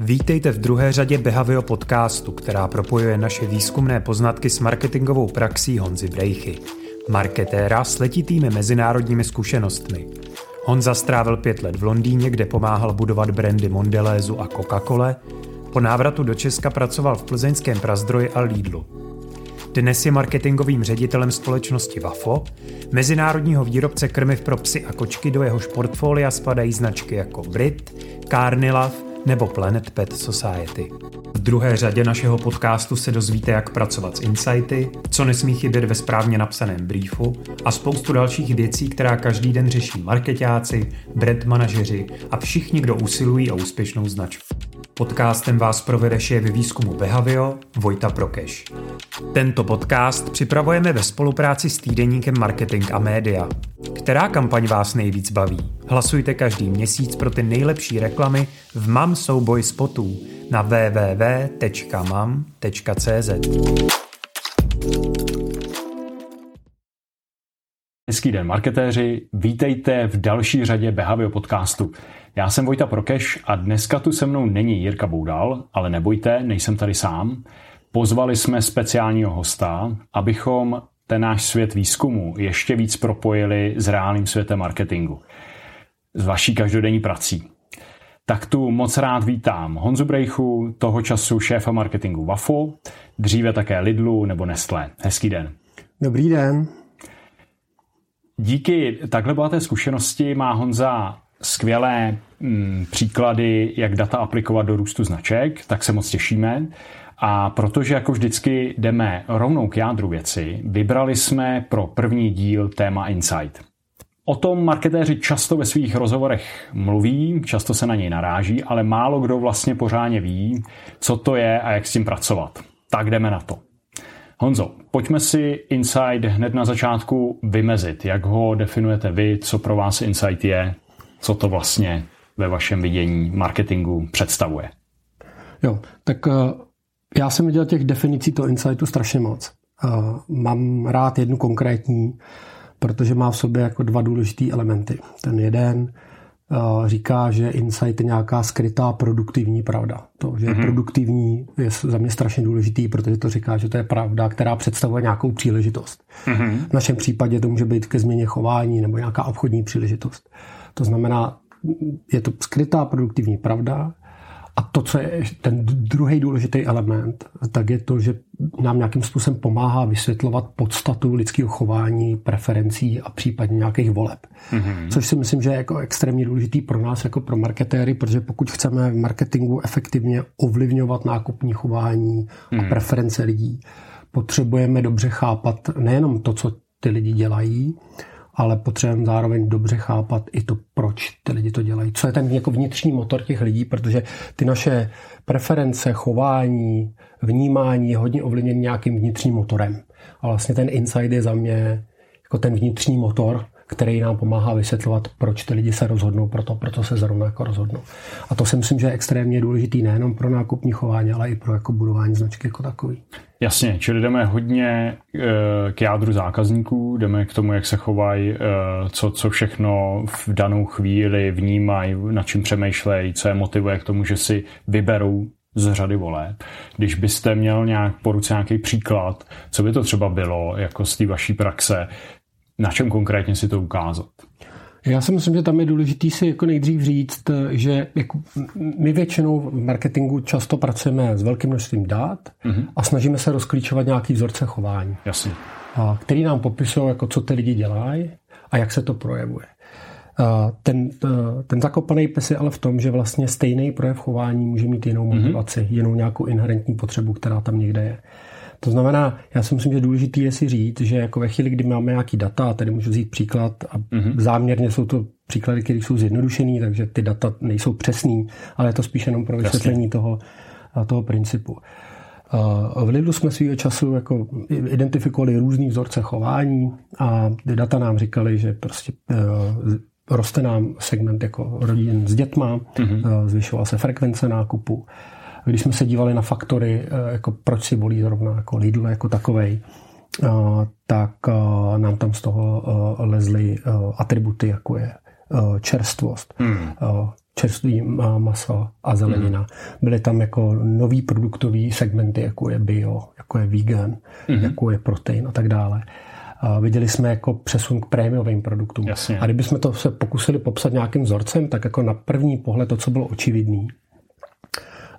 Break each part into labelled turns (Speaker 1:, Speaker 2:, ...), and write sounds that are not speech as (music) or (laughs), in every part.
Speaker 1: Vítejte v druhé řadě Behavio podcastu, která propojuje naše výzkumné poznatky s marketingovou praxí Honzy Brejchy, marketéra s letitými mezinárodními zkušenostmi. Honza strávil pět let v Londýně, kde pomáhal budovat brandy Mondelézu a Coca-Cola. Po návratu do Česka pracoval v plzeňském Prazdroji a Lidlu. Dnes je marketingovým ředitelem společnosti Wafo, mezinárodního výrobce krmiv pro psy a kočky, do jehož portfolia spadají značky jako Brit, Carnilav, nebo Planet Pet Society. V druhé řadě našeho podcastu se dozvíte, jak pracovat s insighty, co nesmí chybět ve správně napsaném briefu a spoustu dalších věcí, která každý den řeší marketáci, brand manažeři a všichni, kdo usilují o úspěšnou značku. Podcastem vás provede šéf výzkumu Behavio Vojta Prokeš. Tento podcast připravujeme ve spolupráci s týdeníkem Marketing a Média. Která kampaň vás nejvíc baví? Hlasujte každý měsíc pro ty nejlepší reklamy v MAM souboj spotů na www.mam.cz.
Speaker 2: Hezký den, marketéři. Vítejte v další řadě Behavio podcastu. Já jsem Vojta Prokeš a dneska tu se mnou není Jirka Boudal, ale nebojte, nejsem tady sám. Pozvali jsme speciálního hosta, abychom ten náš svět výzkumu ještě víc propojili s reálným světem marketingu. S vaší každodenní prací. Tak tu moc rád vítám Honzu Brejchu, toho času šéfa marketingu Wafo, dříve také Lidlu nebo Nestlé. Hezký den.
Speaker 3: Dobrý den.
Speaker 2: Díky takhle bohaté zkušenosti má Honza skvělé mm, příklady, jak data aplikovat do růstu značek, tak se moc těšíme. A protože jako vždycky jdeme rovnou k jádru věci, vybrali jsme pro první díl téma Insight. O tom marketéři často ve svých rozhovorech mluví, často se na něj naráží, ale málo kdo vlastně pořádně ví, co to je a jak s tím pracovat. Tak jdeme na to. Honzo, pojďme si Insight hned na začátku vymezit. Jak ho definujete vy, co pro vás Insight je, co to vlastně ve vašem vidění marketingu představuje?
Speaker 3: Jo, tak uh, já jsem viděl těch definicí toho insightu strašně moc. Uh, mám rád jednu konkrétní, protože má v sobě jako dva důležité elementy. Ten jeden říká, že insight je nějaká skrytá produktivní pravda. To, že je mm-hmm. produktivní, je za mě strašně důležitý, protože to říká, že to je pravda, která představuje nějakou příležitost. Mm-hmm. V našem případě to může být ke změně chování nebo nějaká obchodní příležitost. To znamená, je to skrytá produktivní pravda, a to, co je ten druhý důležitý element, tak je to, že nám nějakým způsobem pomáhá vysvětlovat podstatu lidského chování, preferencí a případně nějakých voleb. Mm-hmm. Což si myslím, že je jako extrémně důležitý pro nás, jako pro marketéry, protože pokud chceme v marketingu efektivně ovlivňovat nákupní chování mm-hmm. a mhm. preference lidí, potřebujeme dobře chápat nejenom to, co ty lidi dělají, ale potřebujeme zároveň dobře chápat i to, proč ty lidi to dělají. Co je ten jako vnitřní motor těch lidí, protože ty naše preference, chování, vnímání je hodně ovlivněn nějakým vnitřním motorem. A vlastně ten inside je za mě jako ten vnitřní motor, který nám pomáhá vysvětlovat, proč ty lidi se rozhodnou pro to, proto se zrovna jako rozhodnou. A to si myslím, že je extrémně důležitý nejenom pro nákupní chování, ale i pro jako budování značky jako takový.
Speaker 2: Jasně, čili jdeme hodně eh, k jádru zákazníků, jdeme k tomu, jak se chovají, eh, co, co všechno v danou chvíli vnímají, na čím přemýšlejí, co je motivuje k tomu, že si vyberou z řady voleb. Když byste měl nějak po ruce nějaký příklad, co by to třeba bylo jako z té vaší praxe, na čem konkrétně si to ukázat?
Speaker 3: Já si myslím, že tam je důležité si jako nejdřív říct, že jako my většinou v marketingu často pracujeme s velkým množstvím dat mm-hmm. a snažíme se rozklíčovat nějaký vzorce chování.
Speaker 2: Jasně.
Speaker 3: A který nám popisují, jako co ty lidi dělají a jak se to projevuje. A ten, ten zakopaný pes je ale v tom, že vlastně stejný projev chování může mít jinou mhm. motivaci, mm-hmm. jinou nějakou inherentní potřebu, která tam někde je. To znamená, já si myslím, že důležité je si říct, že jako ve chvíli, kdy máme nějaký data, a tady můžu vzít příklad, a mm-hmm. záměrně jsou to příklady, které jsou zjednodušený, takže ty data nejsou přesný, ale je to spíš jenom pro vysvětlení toho, toho principu. V Lidlu jsme svýho času jako identifikovali různý vzorce chování a ty data nám říkali, že prostě e, roste nám segment jako rodin s dětma, mm-hmm. zvyšovala se frekvence nákupu, když jsme se dívali na faktory, eh, jako proč si volí zrovna jako Lidl jako takovej, eh, tak eh, nám tam z toho lezly atributy, jako je čerstvost. Hmm čerstvý maso a zelenina. Mm. Byly tam jako nový produktový segmenty, jako je bio, jako je vegan, mm. jako je protein a tak dále. A viděli jsme jako přesun k prémiovým produktům.
Speaker 2: Jasně.
Speaker 3: A kdybychom to se pokusili popsat nějakým vzorcem, tak jako na první pohled to, co bylo očividný,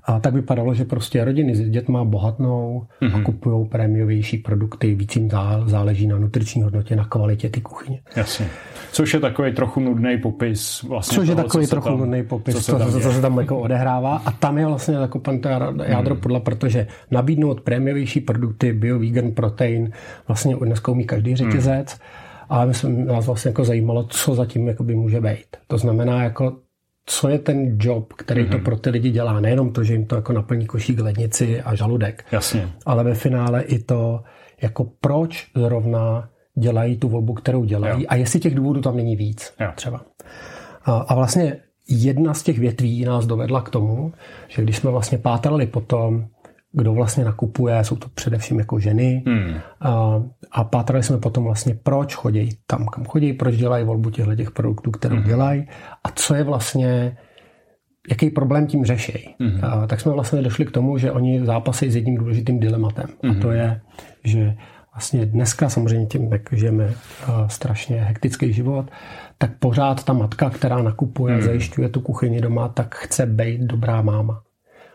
Speaker 3: a tak vypadalo, že prostě rodiny s dětma bohatnou mm-hmm. a mhm. kupují prémiovější produkty, víc jim záleží na nutriční hodnotě, na kvalitě ty kuchyně.
Speaker 2: Jasně. Což je takový trochu nudný popis. Vlastně
Speaker 3: Což toho, je takový trochu tam, nudný popis, co se tam, co, co se tam jako odehrává. A tam je vlastně jako pan jádro mm. podle, protože nabídnout prémiovější produkty, bio, vegan, protein, vlastně dneska umí každý řetězec. Mm. Ale myslím, nás vlastně jako zajímalo, co zatím jako by může být. To znamená, jako co je ten job, který mm-hmm. to mhm. pro ty lidi dělá. Nejenom to, že jim to jako naplní košík lednici a žaludek,
Speaker 2: Jasně.
Speaker 3: ale ve finále i to, jako proč zrovna dělají tu volbu, kterou dělají jo. a jestli těch důvodů tam není víc jo. třeba. A, a vlastně jedna z těch větví nás dovedla k tomu, že když jsme vlastně pátrali po tom, kdo vlastně nakupuje, jsou to především jako ženy. Hmm. A, a pátrali jsme potom vlastně, proč chodí tam, kam chodí, proč dělají volbu těchto těch produktů, které hmm. dělají a co je vlastně, jaký problém tím řeší. Hmm. A, tak jsme vlastně došli k tomu, že oni zápasí s jedním důležitým dilematem. Hmm. A to je, že vlastně dneska samozřejmě tím, jak žijeme strašně hektický život, tak pořád ta matka, která nakupuje, hmm. zajišťuje tu kuchyni doma, tak chce být dobrá máma.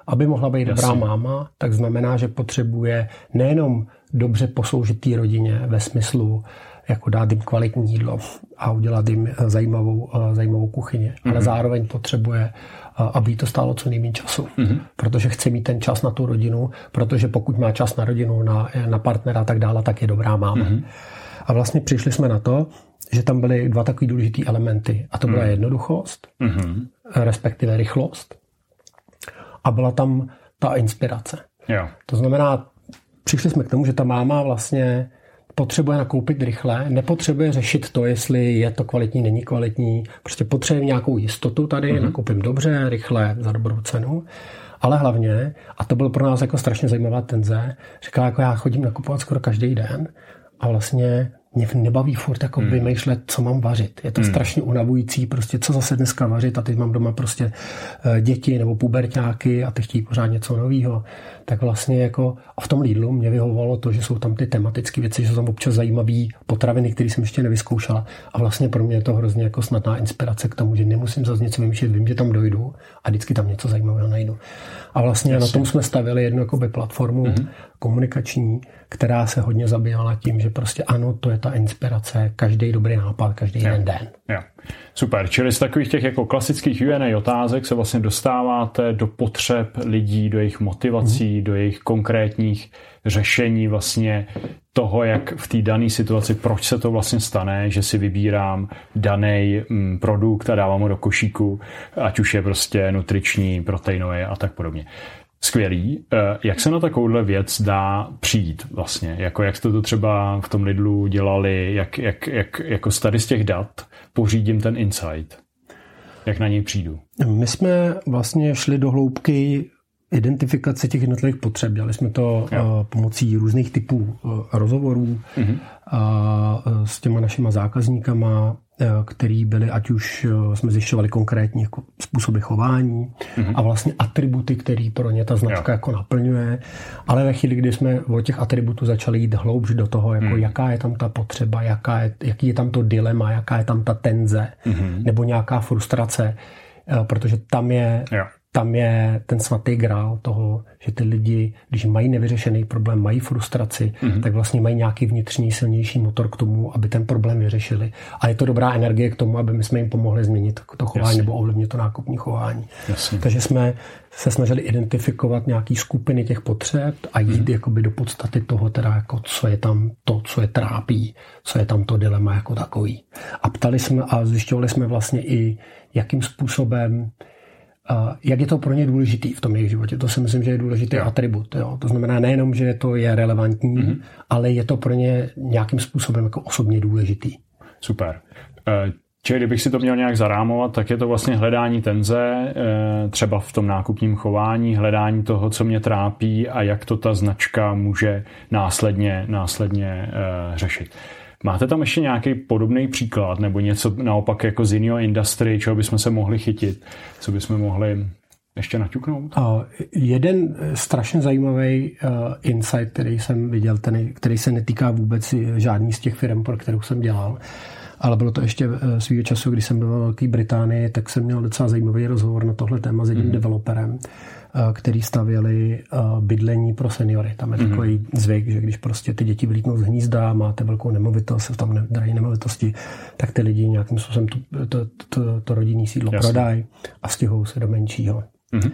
Speaker 3: Aby mohla být Jasně. dobrá máma, tak znamená, že potřebuje nejenom dobře posloužit té rodině ve smyslu, jako dát jim kvalitní jídlo a udělat jim eh, zajímavou, eh, zajímavou kuchyni, mm-hmm. ale mhm. zároveň potřebuje, eh, aby to stálo co nejméně času, mm-hmm. protože chce mít ten čas na tu rodinu, protože pokud má čas na rodinu, na, na partnera a tak dále, tak je dobrá máma. Mm-hmm. A vlastně přišli jsme na to, že tam byly dva takové důležité elementy. A to byla mm. jednoduchost, mm-hmm. respektive rychlost a byla tam ta inspirace.
Speaker 2: Jo.
Speaker 3: To znamená, přišli jsme k tomu, že ta máma vlastně potřebuje nakoupit rychle, nepotřebuje řešit to, jestli je to kvalitní, není kvalitní, prostě potřebuje nějakou jistotu tady, mm-hmm. nakoupím dobře, rychle, za dobrou cenu. Ale hlavně, a to bylo pro nás jako strašně zajímavá tenze, říkala, jako já chodím nakupovat skoro každý den a vlastně mě nebaví furt jako hmm. vymýšlet, co mám vařit. Je to hmm. strašně unavující, prostě co zase dneska vařit a teď mám doma prostě eh, děti nebo puberťáky a teď chtějí pořád něco nového. Tak vlastně jako a v tom Lidlu mě vyhovovalo to, že jsou tam ty tematické věci, že jsou tam občas zajímavé potraviny, které jsem ještě nevyzkoušela. A vlastně pro mě je to hrozně jako snadná inspirace k tomu, že nemusím zase něco vymýšlet, vím, že tam dojdu a vždycky tam něco zajímavého najdu. A vlastně Jasně. na tom jsme stavili jednu jakoby platformu mm-hmm. Komunikační, která se hodně zabývala tím, že prostě ano, to je ta inspirace, každý dobrý nápad, každý jo. jeden den.
Speaker 2: Jo. Super, čili z takových těch jako klasických UNA otázek se vlastně dostáváte do potřeb lidí, do jejich motivací, mm. do jejich konkrétních řešení vlastně toho, jak v té dané situaci, proč se to vlastně stane, že si vybírám daný mm, produkt a dávám ho do košíku, ať už je prostě nutriční, proteinový a tak podobně. Skvělý. Eh, jak se na takovouhle věc dá přijít vlastně? Jako jak jste to třeba v tom Lidlu dělali, jak, jak, jak jako tady z těch dat pořídím ten insight? Jak na něj přijdu?
Speaker 3: My jsme vlastně šli do hloubky identifikace těch jednotlivých potřeb. Dělali jsme to jo. Eh, pomocí různých typů eh, rozhovorů mm-hmm. a s těma našima zákazníkama který byly, ať už eh, jsme zjišťovali konkrétní jako způsoby chování mm-hmm. a vlastně atributy, který pro ně ta značka jo. jako naplňuje. Ale ve chvíli, kdy jsme od těch atributů začali jít hloubš do toho, jako mm. jaká je tam ta potřeba, jaká je, jaký je tam to dilema, jaká je tam ta tenze mm-hmm. nebo nějaká frustrace, eh, protože tam je jo tam je ten svatý grál toho, že ty lidi, když mají nevyřešený problém, mají frustraci, mm-hmm. tak vlastně mají nějaký vnitřní silnější motor k tomu, aby ten problém vyřešili. A je to dobrá energie k tomu, aby my jsme jim pomohli změnit to chování Jasně. nebo ovlivnit to nákupní chování.
Speaker 2: Jasně.
Speaker 3: Takže jsme se snažili identifikovat nějaký skupiny těch potřeb a jít mm-hmm. jakoby do podstaty toho, teda jako co je tam to, co je trápí, co je tam to dilema jako takový. A ptali jsme a zjišťovali jsme vlastně i, jakým způsobem jak je to pro ně důležitý v tom jejich životě. To si myslím, že je důležitý jo. atribut. Jo. To znamená nejenom, že to je relevantní, mm-hmm. ale je to pro ně nějakým způsobem jako osobně důležitý.
Speaker 2: Super. Eh, čili kdybych si to měl nějak zarámovat, tak je to vlastně hledání tenze, eh, třeba v tom nákupním chování, hledání toho, co mě trápí a jak to ta značka může následně, následně eh, řešit. Máte tam ještě nějaký podobný příklad nebo něco naopak jako z jiného industry, čeho bychom se mohli chytit, co bychom mohli ještě naťuknout?
Speaker 3: Uh, jeden strašně zajímavý uh, insight, který jsem viděl, ten, který se netýká vůbec žádný z těch firm, pro kterou jsem dělal, ale bylo to ještě svýho času, když jsem byl ve Velké Británii, tak jsem měl docela zajímavý rozhovor na tohle téma s jedním mm. developerem, který stavěli bydlení pro seniory. Tam je mm. takový zvyk, že když prostě ty děti vylítnou z hnízda, máte velkou nemovitost, tam dají nemovitosti, tak ty lidi nějakým způsobem to, to, to, to rodinný sídlo prodají a stěhují se do menšího. Mm-hmm.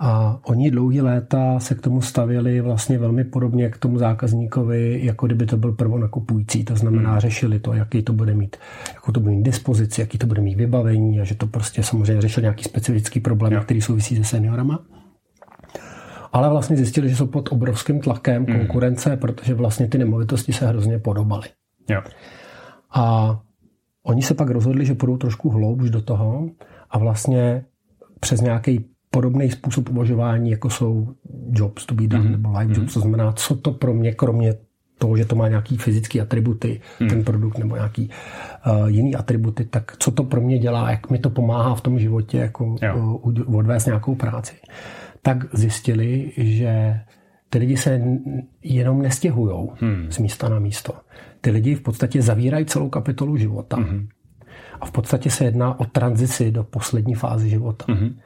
Speaker 3: A oni dlouhý léta se k tomu stavěli vlastně velmi podobně k tomu zákazníkovi, jako kdyby to byl prvonakupující. To znamená, mm. řešili to, jaký to bude mít, jakou to bude mít dispozici, jaký to bude mít vybavení a že to prostě samozřejmě řešil nějaký specifický problém, yeah. který souvisí se seniorama. Ale vlastně zjistili, že jsou pod obrovským tlakem mm. konkurence, protože vlastně ty nemovitosti se hrozně podobaly.
Speaker 2: Yeah.
Speaker 3: A oni se pak rozhodli, že půjdou trošku hloubš do toho a vlastně přes nějaký podobný způsob uvažování, jako jsou jobs to be done mm-hmm. nebo live jobs, mm-hmm. to znamená, co to pro mě, kromě toho, že to má nějaký fyzické atributy, mm. ten produkt nebo nějaký uh, jiný atributy, tak co to pro mě dělá, jak mi to pomáhá v tom životě jako uh, odvést nějakou práci. Tak zjistili, že ty lidi se jenom nestěhují hmm. z místa na místo. Ty lidi v podstatě zavírají celou kapitolu života. Hmm. A v podstatě se jedná o tranzici do poslední fázy života. Hmm.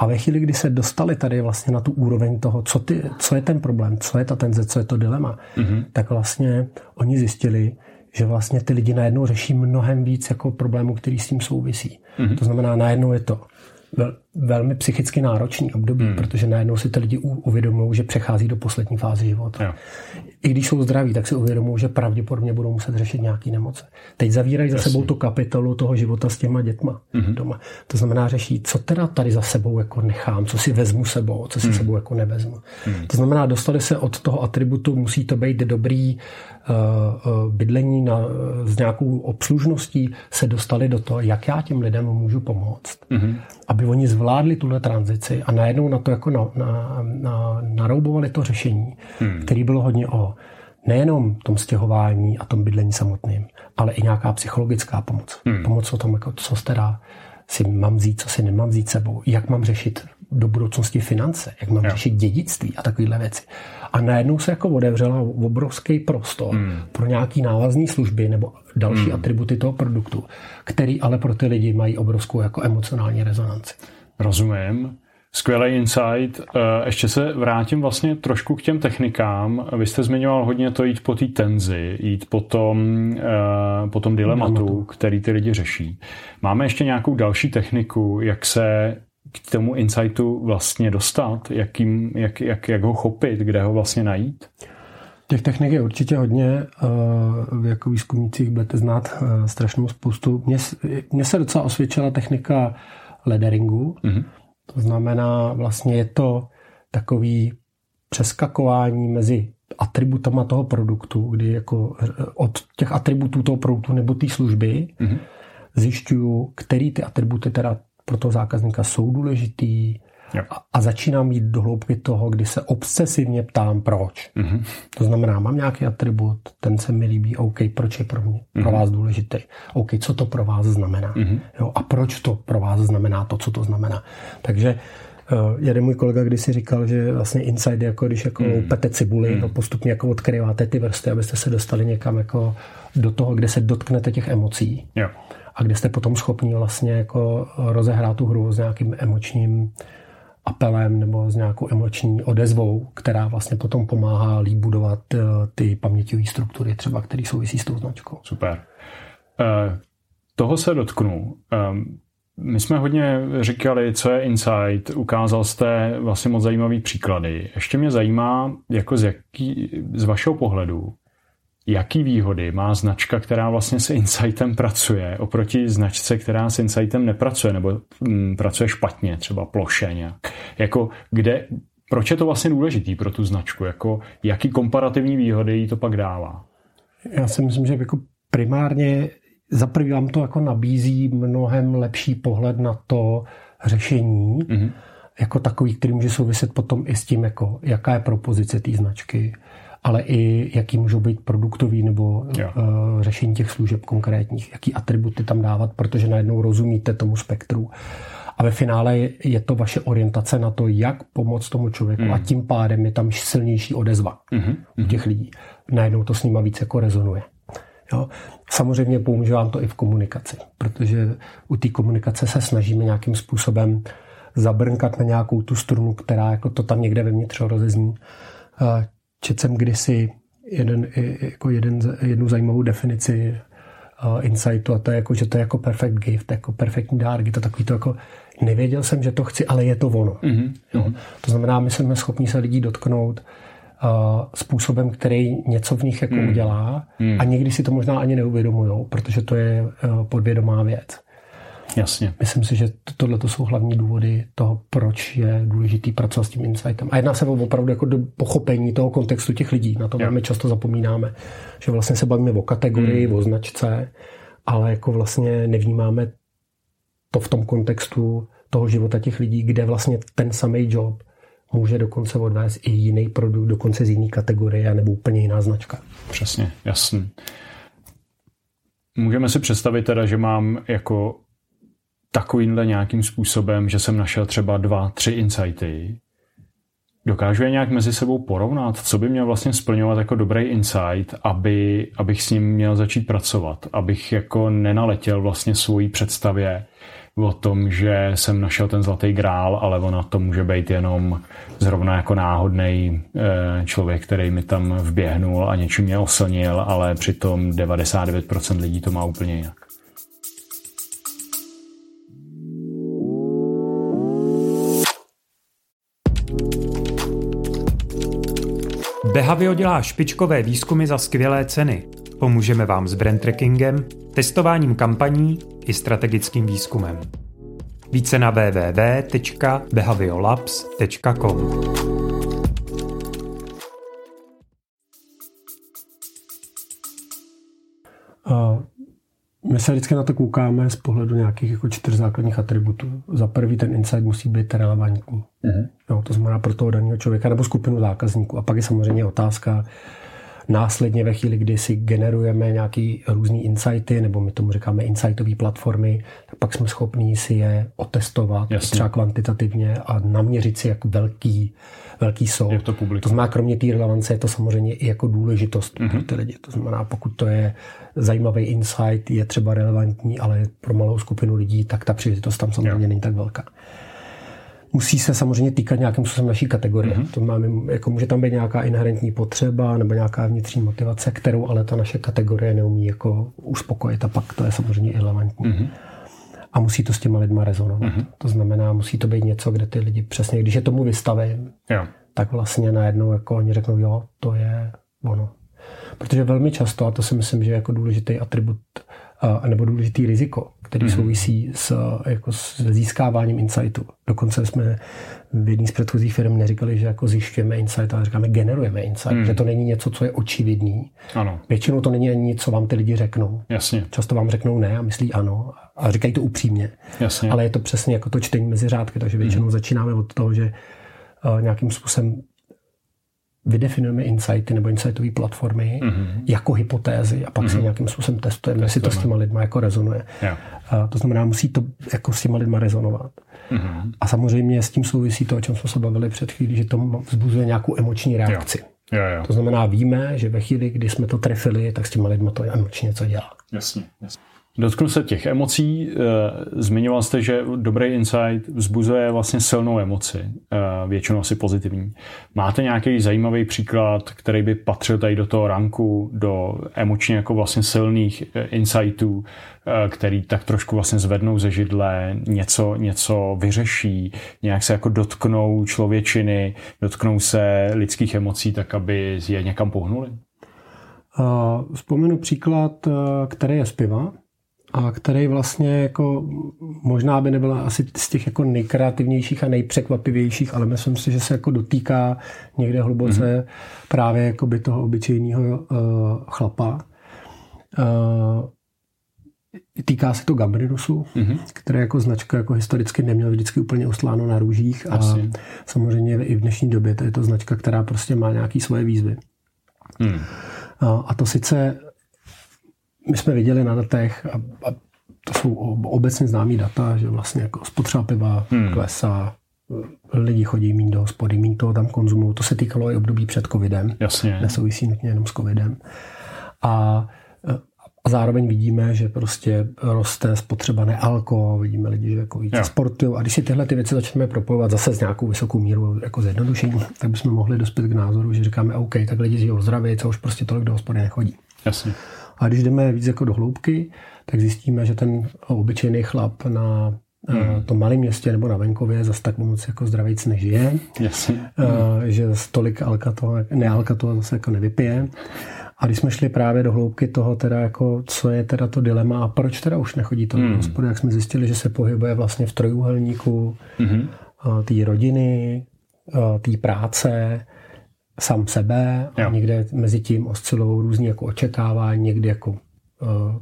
Speaker 3: A ve chvíli, kdy se dostali tady vlastně na tu úroveň toho, co, ty, co je ten problém, co je ta tenze, co je to dilema, mm-hmm. tak vlastně oni zjistili, že vlastně ty lidi najednou řeší mnohem víc jako problémů, který s tím souvisí. Mm-hmm. To znamená, najednou je to vel, velmi psychicky náročný období, hmm. protože najednou si ty lidi uvědomují, že přechází do poslední fáze života. Jo. I když jsou zdraví, tak si uvědomují, že pravděpodobně budou muset řešit nějaké nemoce. Teď zavírají Jasně. za sebou tu kapitolu toho života s těma dětma hmm. doma. To znamená, řeší, co teda tady za sebou jako nechám, co si vezmu sebou, co si hmm. sebou jako nevezmu. Hmm. To znamená, dostali se od toho atributu, musí to být dobrý bydlení na, s nějakou obslužností, se dostali do toho, jak já těm lidem můžu pomoct. Hmm. Aby oni zvládli tuhle tranzici a najednou na to jako na, na, na, naroubovali to řešení, hmm. který bylo hodně o nejenom tom stěhování a tom bydlení samotným, ale i nějaká psychologická pomoc. Hmm. Pomoc o tom, jako, co teda si mám vzít, co si nemám vzít sebou, jak mám řešit do budoucnosti finance, jak mám jo. řešit dědictví a takovéhle věci. A najednou se jako otevřela obrovský prostor hmm. pro nějaký návazné služby nebo další hmm. atributy toho produktu, který ale pro ty lidi mají obrovskou jako emocionální rezonanci.
Speaker 2: Rozumím. Skvělý insight. Eh, ještě se vrátím vlastně trošku k těm technikám. Vy jste zmiňoval hodně to jít po té tenzi, jít po tom, eh, po tom dilematu, který ty lidi řeší. Máme ještě nějakou další techniku, jak se k tomu insightu vlastně dostat, jak, jim, jak, jak, jak ho chopit, kde ho vlastně najít?
Speaker 3: Těch technik je určitě hodně. Vy jako výzkumnících budete znát eh, strašnou spoustu. Mně, mně se docela osvědčila technika lederingu. Mm-hmm. To znamená, vlastně je to takový přeskakování mezi atributama toho produktu, kdy jako eh, od těch atributů toho produktu nebo té služby mm-hmm. zjišťuju, který ty atributy teda pro toho zákazníka jsou důležitý a, a začínám jít do hloubky toho, kdy se obsesivně ptám, proč. Mm-hmm. To znamená, mám nějaký atribut, ten se mi líbí, OK, proč je pro mě, mm-hmm. pro vás důležitý, OK, co to pro vás znamená, mm-hmm. jo, a proč to pro vás znamená to, co to znamená. Takže Uh, jeden můj kolega když si říkal, že vlastně inside je jako když jako mm. loupete cibuli, mm. no postupně jako odkryváte ty vrsty, abyste se dostali někam jako do toho, kde se dotknete těch emocí.
Speaker 2: Yeah
Speaker 3: a kde jste potom schopni vlastně jako rozehrát tu hru s nějakým emočním apelem nebo s nějakou emoční odezvou, která vlastně potom pomáhá líp budovat eh, ty paměťové struktury třeba, které souvisí s tou značkou.
Speaker 2: Super. Uh, toho se dotknu. Um, my jsme hodně říkali, co je insight, ukázal jste vlastně moc zajímavý příklady. Ještě mě zajímá, jako z, jaký, z vašeho pohledu, jaký výhody má značka, která vlastně s Insightem pracuje, oproti značce, která s Insightem nepracuje, nebo mm, pracuje špatně, třeba ploše nějak. Jako kde, proč je to vlastně důležitý pro tu značku? Jako, jaký komparativní výhody jí to pak dává?
Speaker 3: Já si myslím, že jako primárně za prvý vám to jako nabízí mnohem lepší pohled na to řešení, mm-hmm. jako takový, který může souviset potom i s tím, jako jaká je propozice té značky, ale i jaký můžou být produktový nebo uh, řešení těch služeb konkrétních, jaký atributy tam dávat, protože najednou rozumíte tomu spektru. A ve finále je to vaše orientace na to, jak pomoct tomu člověku mm. a tím pádem je tam silnější odezva mm-hmm. u těch lidí. Najednou to s nima víc jako rezonuje. Jo. Samozřejmě pomůže vám to i v komunikaci, protože u té komunikace se snažíme nějakým způsobem zabrnkat na nějakou tu strunu, která jako to tam někde vevnitř rozezní. Četl jsem kdysi jeden, jako jeden, jednu zajímavou definici insightu a to je jako, že to je jako perfect gift, jako perfektní dárek, je to takový to jako nevěděl jsem, že to chci, ale je to ono. Mm-hmm. Jo. To znamená, my jsme schopni se lidí dotknout uh, způsobem, který něco v nich jako mm. udělá mm. a někdy si to možná ani neuvědomují, protože to je uh, podvědomá věc.
Speaker 2: Jasně.
Speaker 3: Myslím si, že tohle to jsou hlavní důvody toho, proč je důležitý pracovat s tím insightem. A jedná se opravdu jako do pochopení toho kontextu těch lidí. Na to jo. velmi často zapomínáme, že vlastně se bavíme o kategorii, mm. o značce, ale jako vlastně nevnímáme to v tom kontextu toho života těch lidí, kde vlastně ten samý job může dokonce odvést i jiný produkt, dokonce z jiné kategorie nebo úplně jiná značka.
Speaker 2: Přesně, jasný. Můžeme si představit teda, že mám jako takovýmhle nějakým způsobem, že jsem našel třeba dva, tři insighty. Dokážu je nějak mezi sebou porovnat? Co by měl vlastně splňovat jako dobrý insight, aby, abych s ním měl začít pracovat? Abych jako nenaletěl vlastně svojí představě o tom, že jsem našel ten zlatý grál, ale ona to může být jenom zrovna jako náhodný eh, člověk, který mi tam vběhnul a něčím mě oslnil, ale přitom 99% lidí to má úplně jinak.
Speaker 1: Behavio dělá špičkové výzkumy za skvělé ceny. Pomůžeme vám s brand trackingem, testováním kampaní i strategickým výzkumem. Více na www.behaviolabs.com.
Speaker 3: My se vždycky na to koukáme z pohledu nějakých jako čtyř základních atributů. Za prvý ten insight musí být relevantní. Uh-huh. Jo, to znamená pro toho daného člověka nebo skupinu zákazníků. A pak je samozřejmě otázka, Následně ve chvíli, kdy si generujeme nějaký různý insighty, nebo my tomu říkáme insightové platformy, tak pak jsme schopni si je otestovat Jasně. třeba kvantitativně a naměřit si, jak velký, velký jsou.
Speaker 2: Jak to,
Speaker 3: to znamená, kromě té relevance je to samozřejmě i jako důležitost mm-hmm. pro mhm. ty lidi. To znamená, pokud to je zajímavý insight, je třeba relevantní, ale pro malou skupinu lidí, tak ta příležitost tam samozřejmě jo. není tak velká musí se samozřejmě týkat nějakým způsobem naší kategorie. Mm-hmm. To máme, jako může tam být nějaká inherentní potřeba nebo nějaká vnitřní motivace, kterou ale ta naše kategorie neumí jako uspokojit a pak to je samozřejmě relevantní. Mm-hmm. A musí to s těma lidma rezonovat. Mm-hmm. To znamená, musí to být něco, kde ty lidi přesně, když je tomu vystavím, jo. tak vlastně najednou jako oni řeknou, jo, to je ono. Protože velmi často, a to si myslím, že je jako důležitý atribut nebo důležitý riziko, který mm-hmm. souvisí s, jako s získáváním insightu. Dokonce jsme v jedné z předchozích firm neříkali, že jako zjišťujeme insight, ale říkáme generujeme insight, mm. že to není něco, co je očividný.
Speaker 2: Ano.
Speaker 3: Většinou to není ani nic, co vám ty lidi řeknou.
Speaker 2: Jasně.
Speaker 3: Často vám řeknou ne a myslí ano a říkají to upřímně.
Speaker 2: Jasně.
Speaker 3: Ale je to přesně jako to čtení mezi řádky, takže většinou mm. začínáme od toho, že uh, nějakým způsobem vydefinujeme insighty nebo insightové platformy mm-hmm. jako hypotézy a pak mm-hmm. si mhm. nějakým způsobem testujeme, jestli to s těma lidma jako rezonuje. Yeah. A to znamená, musí to jako s těma lidma rezonovat. Mm-hmm. A samozřejmě s tím souvisí to, o čem jsme se bavili před chvílí, že to vzbuzuje nějakou emoční reakci.
Speaker 2: Jo. Jo, jo.
Speaker 3: To znamená, víme, že ve chvíli, kdy jsme to trefili, tak s těma lidma to emočně něco dělá.
Speaker 2: Jasně, jasně. Dotknu se těch emocí. Eh, zmiňoval jste, že dobrý insight vzbuzuje vlastně silnou emoci, eh, většinou asi pozitivní. Máte nějaký zajímavý příklad, který by patřil tady do toho ranku, do emočně jako vlastně silných eh, insightů, který tak trošku vlastně zvednou ze židle, něco, něco vyřeší, nějak se jako dotknou člověčiny, dotknou se lidských emocí, tak aby je někam pohnuli?
Speaker 3: Vzpomenu příklad, který je z piva a který vlastně jako možná by nebyla asi z těch jako nejkreativnějších a nejpřekvapivějších, ale myslím si, že se jako dotýká někde hluboce mm-hmm. právě jako by toho obyčejného uh, chlapa. Uh, Týká se to Gambrinusu, mm-hmm. které jako značka jako historicky neměl vždycky úplně ustláno na růžích a Asi. samozřejmě i v dnešní době to je to značka, která prostě má nějaký svoje výzvy. Hmm. A, a to sice my jsme viděli na datech, a, a to jsou obecně známý data, že vlastně jako spotřeba piva hmm. klesá, lidi chodí méně do hospody, méně toho tam konzumují. To se týkalo i období před covidem.
Speaker 2: Jasně.
Speaker 3: Nesouvisí nutně jenom s covidem. A, a zároveň vidíme, že prostě roste spotřeba nealko, vidíme lidi, že jako více sportují. A když si tyhle ty věci začneme propojovat zase s nějakou vysokou mírou jako zjednodušení, tak bychom mohli dospět k názoru, že říkáme, OK, tak lidi žijou zdravě, co už prostě tolik do hospody nechodí.
Speaker 2: Jasně.
Speaker 3: A když jdeme víc jako do hloubky, tak zjistíme, že ten obyčejný chlap na hmm. tom malém městě nebo na venkově zase tak moc jako zdravíc nežije.
Speaker 2: Jasně.
Speaker 3: Hmm. Že tolik alkato, nealkato zase jako nevypije. A když jsme šli právě do hloubky toho, teda jako, co je teda to dilema a proč teda už nechodí to hmm. hospodu, jak jsme zjistili, že se pohybuje vlastně v trojuhelníku hmm. té rodiny, té práce, sám sebe a jo. někde mezi tím oscilují různý jako očekávání, někdy jako uh,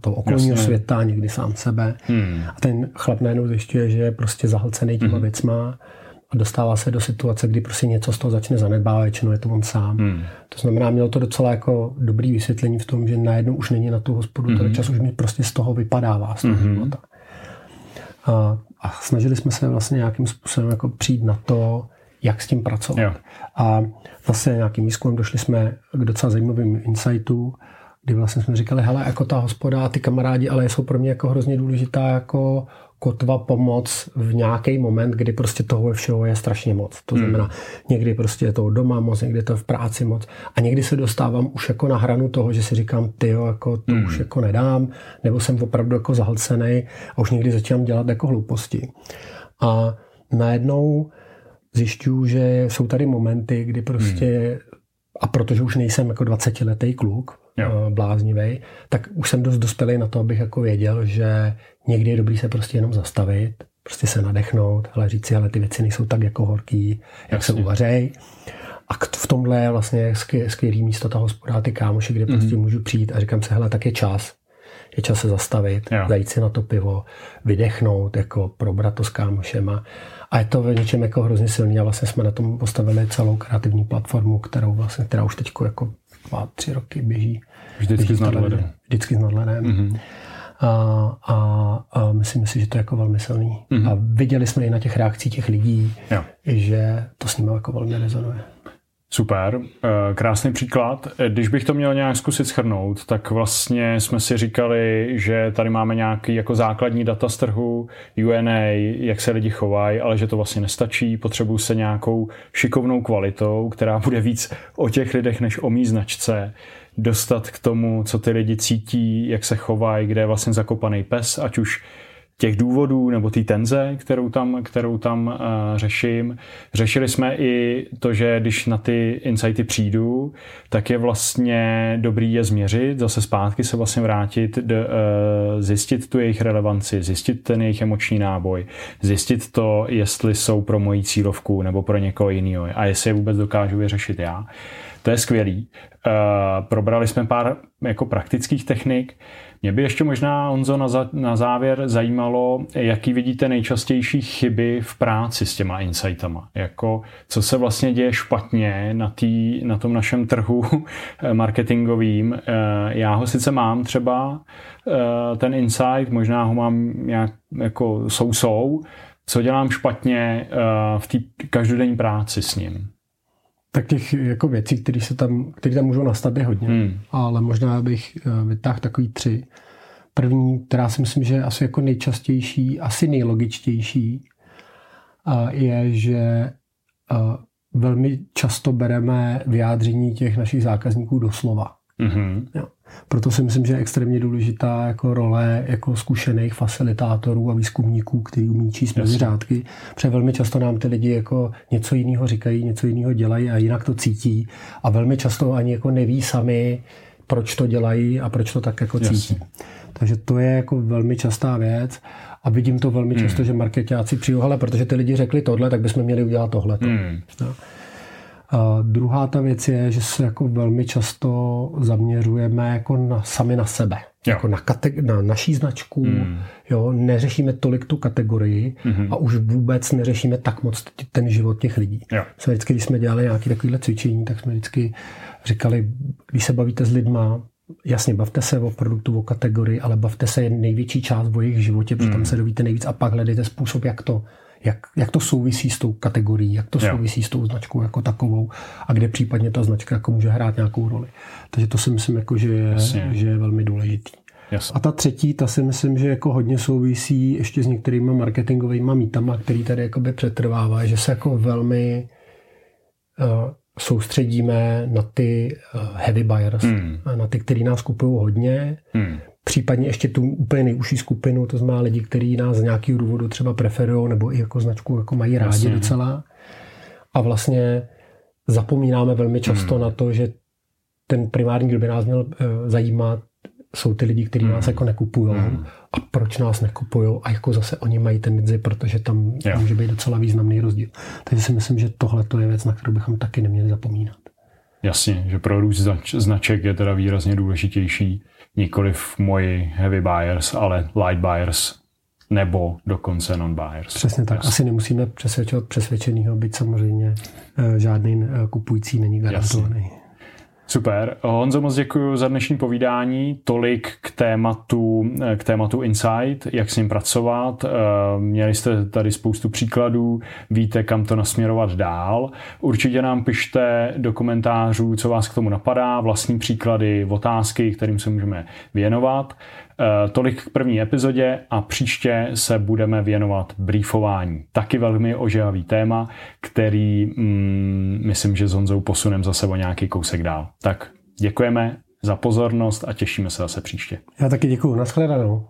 Speaker 3: toho okolního Jasně. světa, někdy sám sebe. Hmm. A ten chlap najednou zjišťuje, že je prostě zahlcený těma hmm. věcma a dostává se do situace, kdy prostě něco z toho začne zanedbávat, většinou je to on sám. Hmm. To znamená, měl to docela jako dobrý vysvětlení v tom, že najednou už není na tu hospodu, hmm. čas už mi prostě z toho vypadává, z toho hmm. života. A, a snažili jsme se vlastně nějakým způsobem jako přijít na to, jak s tím pracovat. Jo. A zase nějakým výzkumem došli jsme k docela zajímavým insightům, kdy vlastně jsme říkali, hele, jako ta hospoda, ty kamarádi, ale jsou pro mě jako hrozně důležitá jako kotva pomoc v nějaký moment, kdy prostě toho všeho je strašně moc. To hmm. znamená, hmm. někdy prostě je to doma moc, někdy je to v práci moc a někdy se dostávám už jako na hranu toho, že si říkám, ty jo, jako to hmm. už jako nedám, nebo jsem opravdu jako zahlcený a už někdy začínám dělat jako hlouposti. A najednou zjišťuju, že jsou tady momenty, kdy prostě, hmm. a protože už nejsem jako 20-letý kluk, jo. Eh, bláznivý, tak už jsem dost dospělý na to, abych jako věděl, že někdy je dobrý se prostě jenom zastavit, prostě se nadechnout, ale říct si, ale ty věci nejsou tak jako horký, jak Jasně. se uvařej. A v tomhle je vlastně skvělý místo ta hospoda, ty kámoši, kde prostě mm-hmm. můžu přijít a říkám se, hele, tak je čas. Je čas se zastavit, jo. zajít si na to pivo, vydechnout, jako probrat to s kámošema. A je to ve něčem jako hrozně silný a vlastně jsme na tom postavili celou kreativní platformu, kterou vlastně, která už teď jako dva, tři roky běží.
Speaker 2: Vždycky běží s nadhledem.
Speaker 3: Vždycky s nadhledem. Mm-hmm. A, a, a myslím si, že to je jako velmi silný. Mm-hmm. A viděli jsme i na těch reakcích těch lidí, jo. že to s nimi jako velmi rezonuje.
Speaker 2: Super, eh, krásný příklad. Když bych to měl nějak zkusit schrnout, tak vlastně jsme si říkali, že tady máme nějaký jako základní data z trhu, UNA, jak se lidi chovají, ale že to vlastně nestačí, potřebují se nějakou šikovnou kvalitou, která bude víc o těch lidech než o mý značce, dostat k tomu, co ty lidi cítí, jak se chovají, kde je vlastně zakopaný pes, ať už těch důvodů nebo té tenze, kterou tam, kterou tam uh, řeším. Řešili jsme i to, že když na ty insighty přijdu, tak je vlastně dobrý je změřit, zase zpátky se vlastně vrátit, d, uh, zjistit tu jejich relevanci, zjistit ten jejich emoční náboj, zjistit to, jestli jsou pro moji cílovku nebo pro někoho jiného a jestli je vůbec dokážu vyřešit já. To je skvělý. Uh, probrali jsme pár jako praktických technik. Mě by ještě možná, Onzo, na, za, na závěr zajímalo, jaký vidíte nejčastější chyby v práci s těma insightama. Jako, co se vlastně děje špatně na, tý, na tom našem trhu (laughs) marketingovým. Uh, já ho sice mám třeba, uh, ten insight, možná ho mám nějak jako sou-sou, co dělám špatně v té každodenní práci s ním
Speaker 3: tak těch jako věcí, které se tam, které tam můžou nastat, je hodně. Hmm. Ale možná bych eh, vytáhl takový tři. První, která si myslím, že je asi jako nejčastější, asi nejlogičtější, je, že eh, velmi často bereme vyjádření těch našich zákazníků doslova. Mm-hmm. Jo. Proto si myslím, že je extrémně důležitá jako role jako zkušených facilitátorů a výzkumníků, kteří umí číst mezi řádky, protože velmi často nám ty lidi jako něco jiného říkají, něco jiného dělají a jinak to cítí a velmi často ani jako neví sami, proč to dělají a proč to tak jako cítí. Jasně. Takže to je jako velmi častá věc a vidím to velmi často, hmm. že marketáci přijou, ale protože ty lidi řekli tohle, tak bychom měli udělat tohle. Hmm. No. A druhá ta věc je, že se jako velmi často zaměřujeme jako na, sami na sebe. Jo. Jako na, kate- na naší značku, mm. jo, neřešíme tolik tu kategorii mm-hmm. a už vůbec neřešíme tak moc ten život těch lidí. Jo. Jsme vždycky, když jsme dělali nějaké takovéhle cvičení, tak jsme vždycky říkali, když se bavíte s lidma, jasně, bavte se o produktu, o kategorii, ale bavte se největší část o jejich životě, protože mm. tam se dovíte nejvíc a pak hledejte způsob, jak to jak, jak to souvisí s tou kategorií, jak to souvisí jo. s tou značkou jako takovou a kde případně ta značka jako může hrát nějakou roli. Takže to si myslím, jako, že, je, že je velmi důležitý. Jasně. A ta třetí, ta si myslím, že jako hodně souvisí ještě s některými marketingovými mítama, který tady jakoby přetrvává, že se jako velmi uh, soustředíme na ty uh, heavy buyers, hmm. na ty, kteří nás kupují hodně, hmm případně ještě tu úplně nejužší skupinu, to znamená lidi, kteří nás z nějakého důvodu třeba preferují nebo i jako značku jako mají rádi Jasně. docela. A vlastně zapomínáme velmi často hmm. na to, že ten primární, kdo by nás měl uh, zajímat, jsou ty lidi, kteří hmm. nás jako nekupují hmm. a proč nás nekupují a jako zase oni mají tendenci, protože tam jo. může být docela významný rozdíl. Takže si myslím, že tohle je věc, na kterou bychom taky neměli zapomínat.
Speaker 2: Jasně, že pro růst značek je teda výrazně důležitější nikoliv moji heavy buyers, ale light buyers nebo dokonce non-buyers.
Speaker 3: Přesně tak. Asi nemusíme přesvědčovat přesvědčenýho, byť samozřejmě eh, žádný eh, kupující není garantovaný. Jasně.
Speaker 2: Super. Honzo, moc děkuji za dnešní povídání. Tolik k tématu, k tématu Insight, jak s ním pracovat. Eh, měli jste tady spoustu příkladů, víte, kam to nasměrovat dál. Určitě nám pište do komentářů, co vás k tomu napadá, vlastní příklady, otázky, kterým se můžeme věnovat. Eh, tolik k první epizodě a příště se budeme věnovat briefování. Taky velmi ožehavý téma, který mm, myslím, že s Honzou posunem zase o nějaký kousek dál. Tak děkujeme za pozornost a těšíme se zase příště.
Speaker 3: Já taky děkuji. Naschledanou.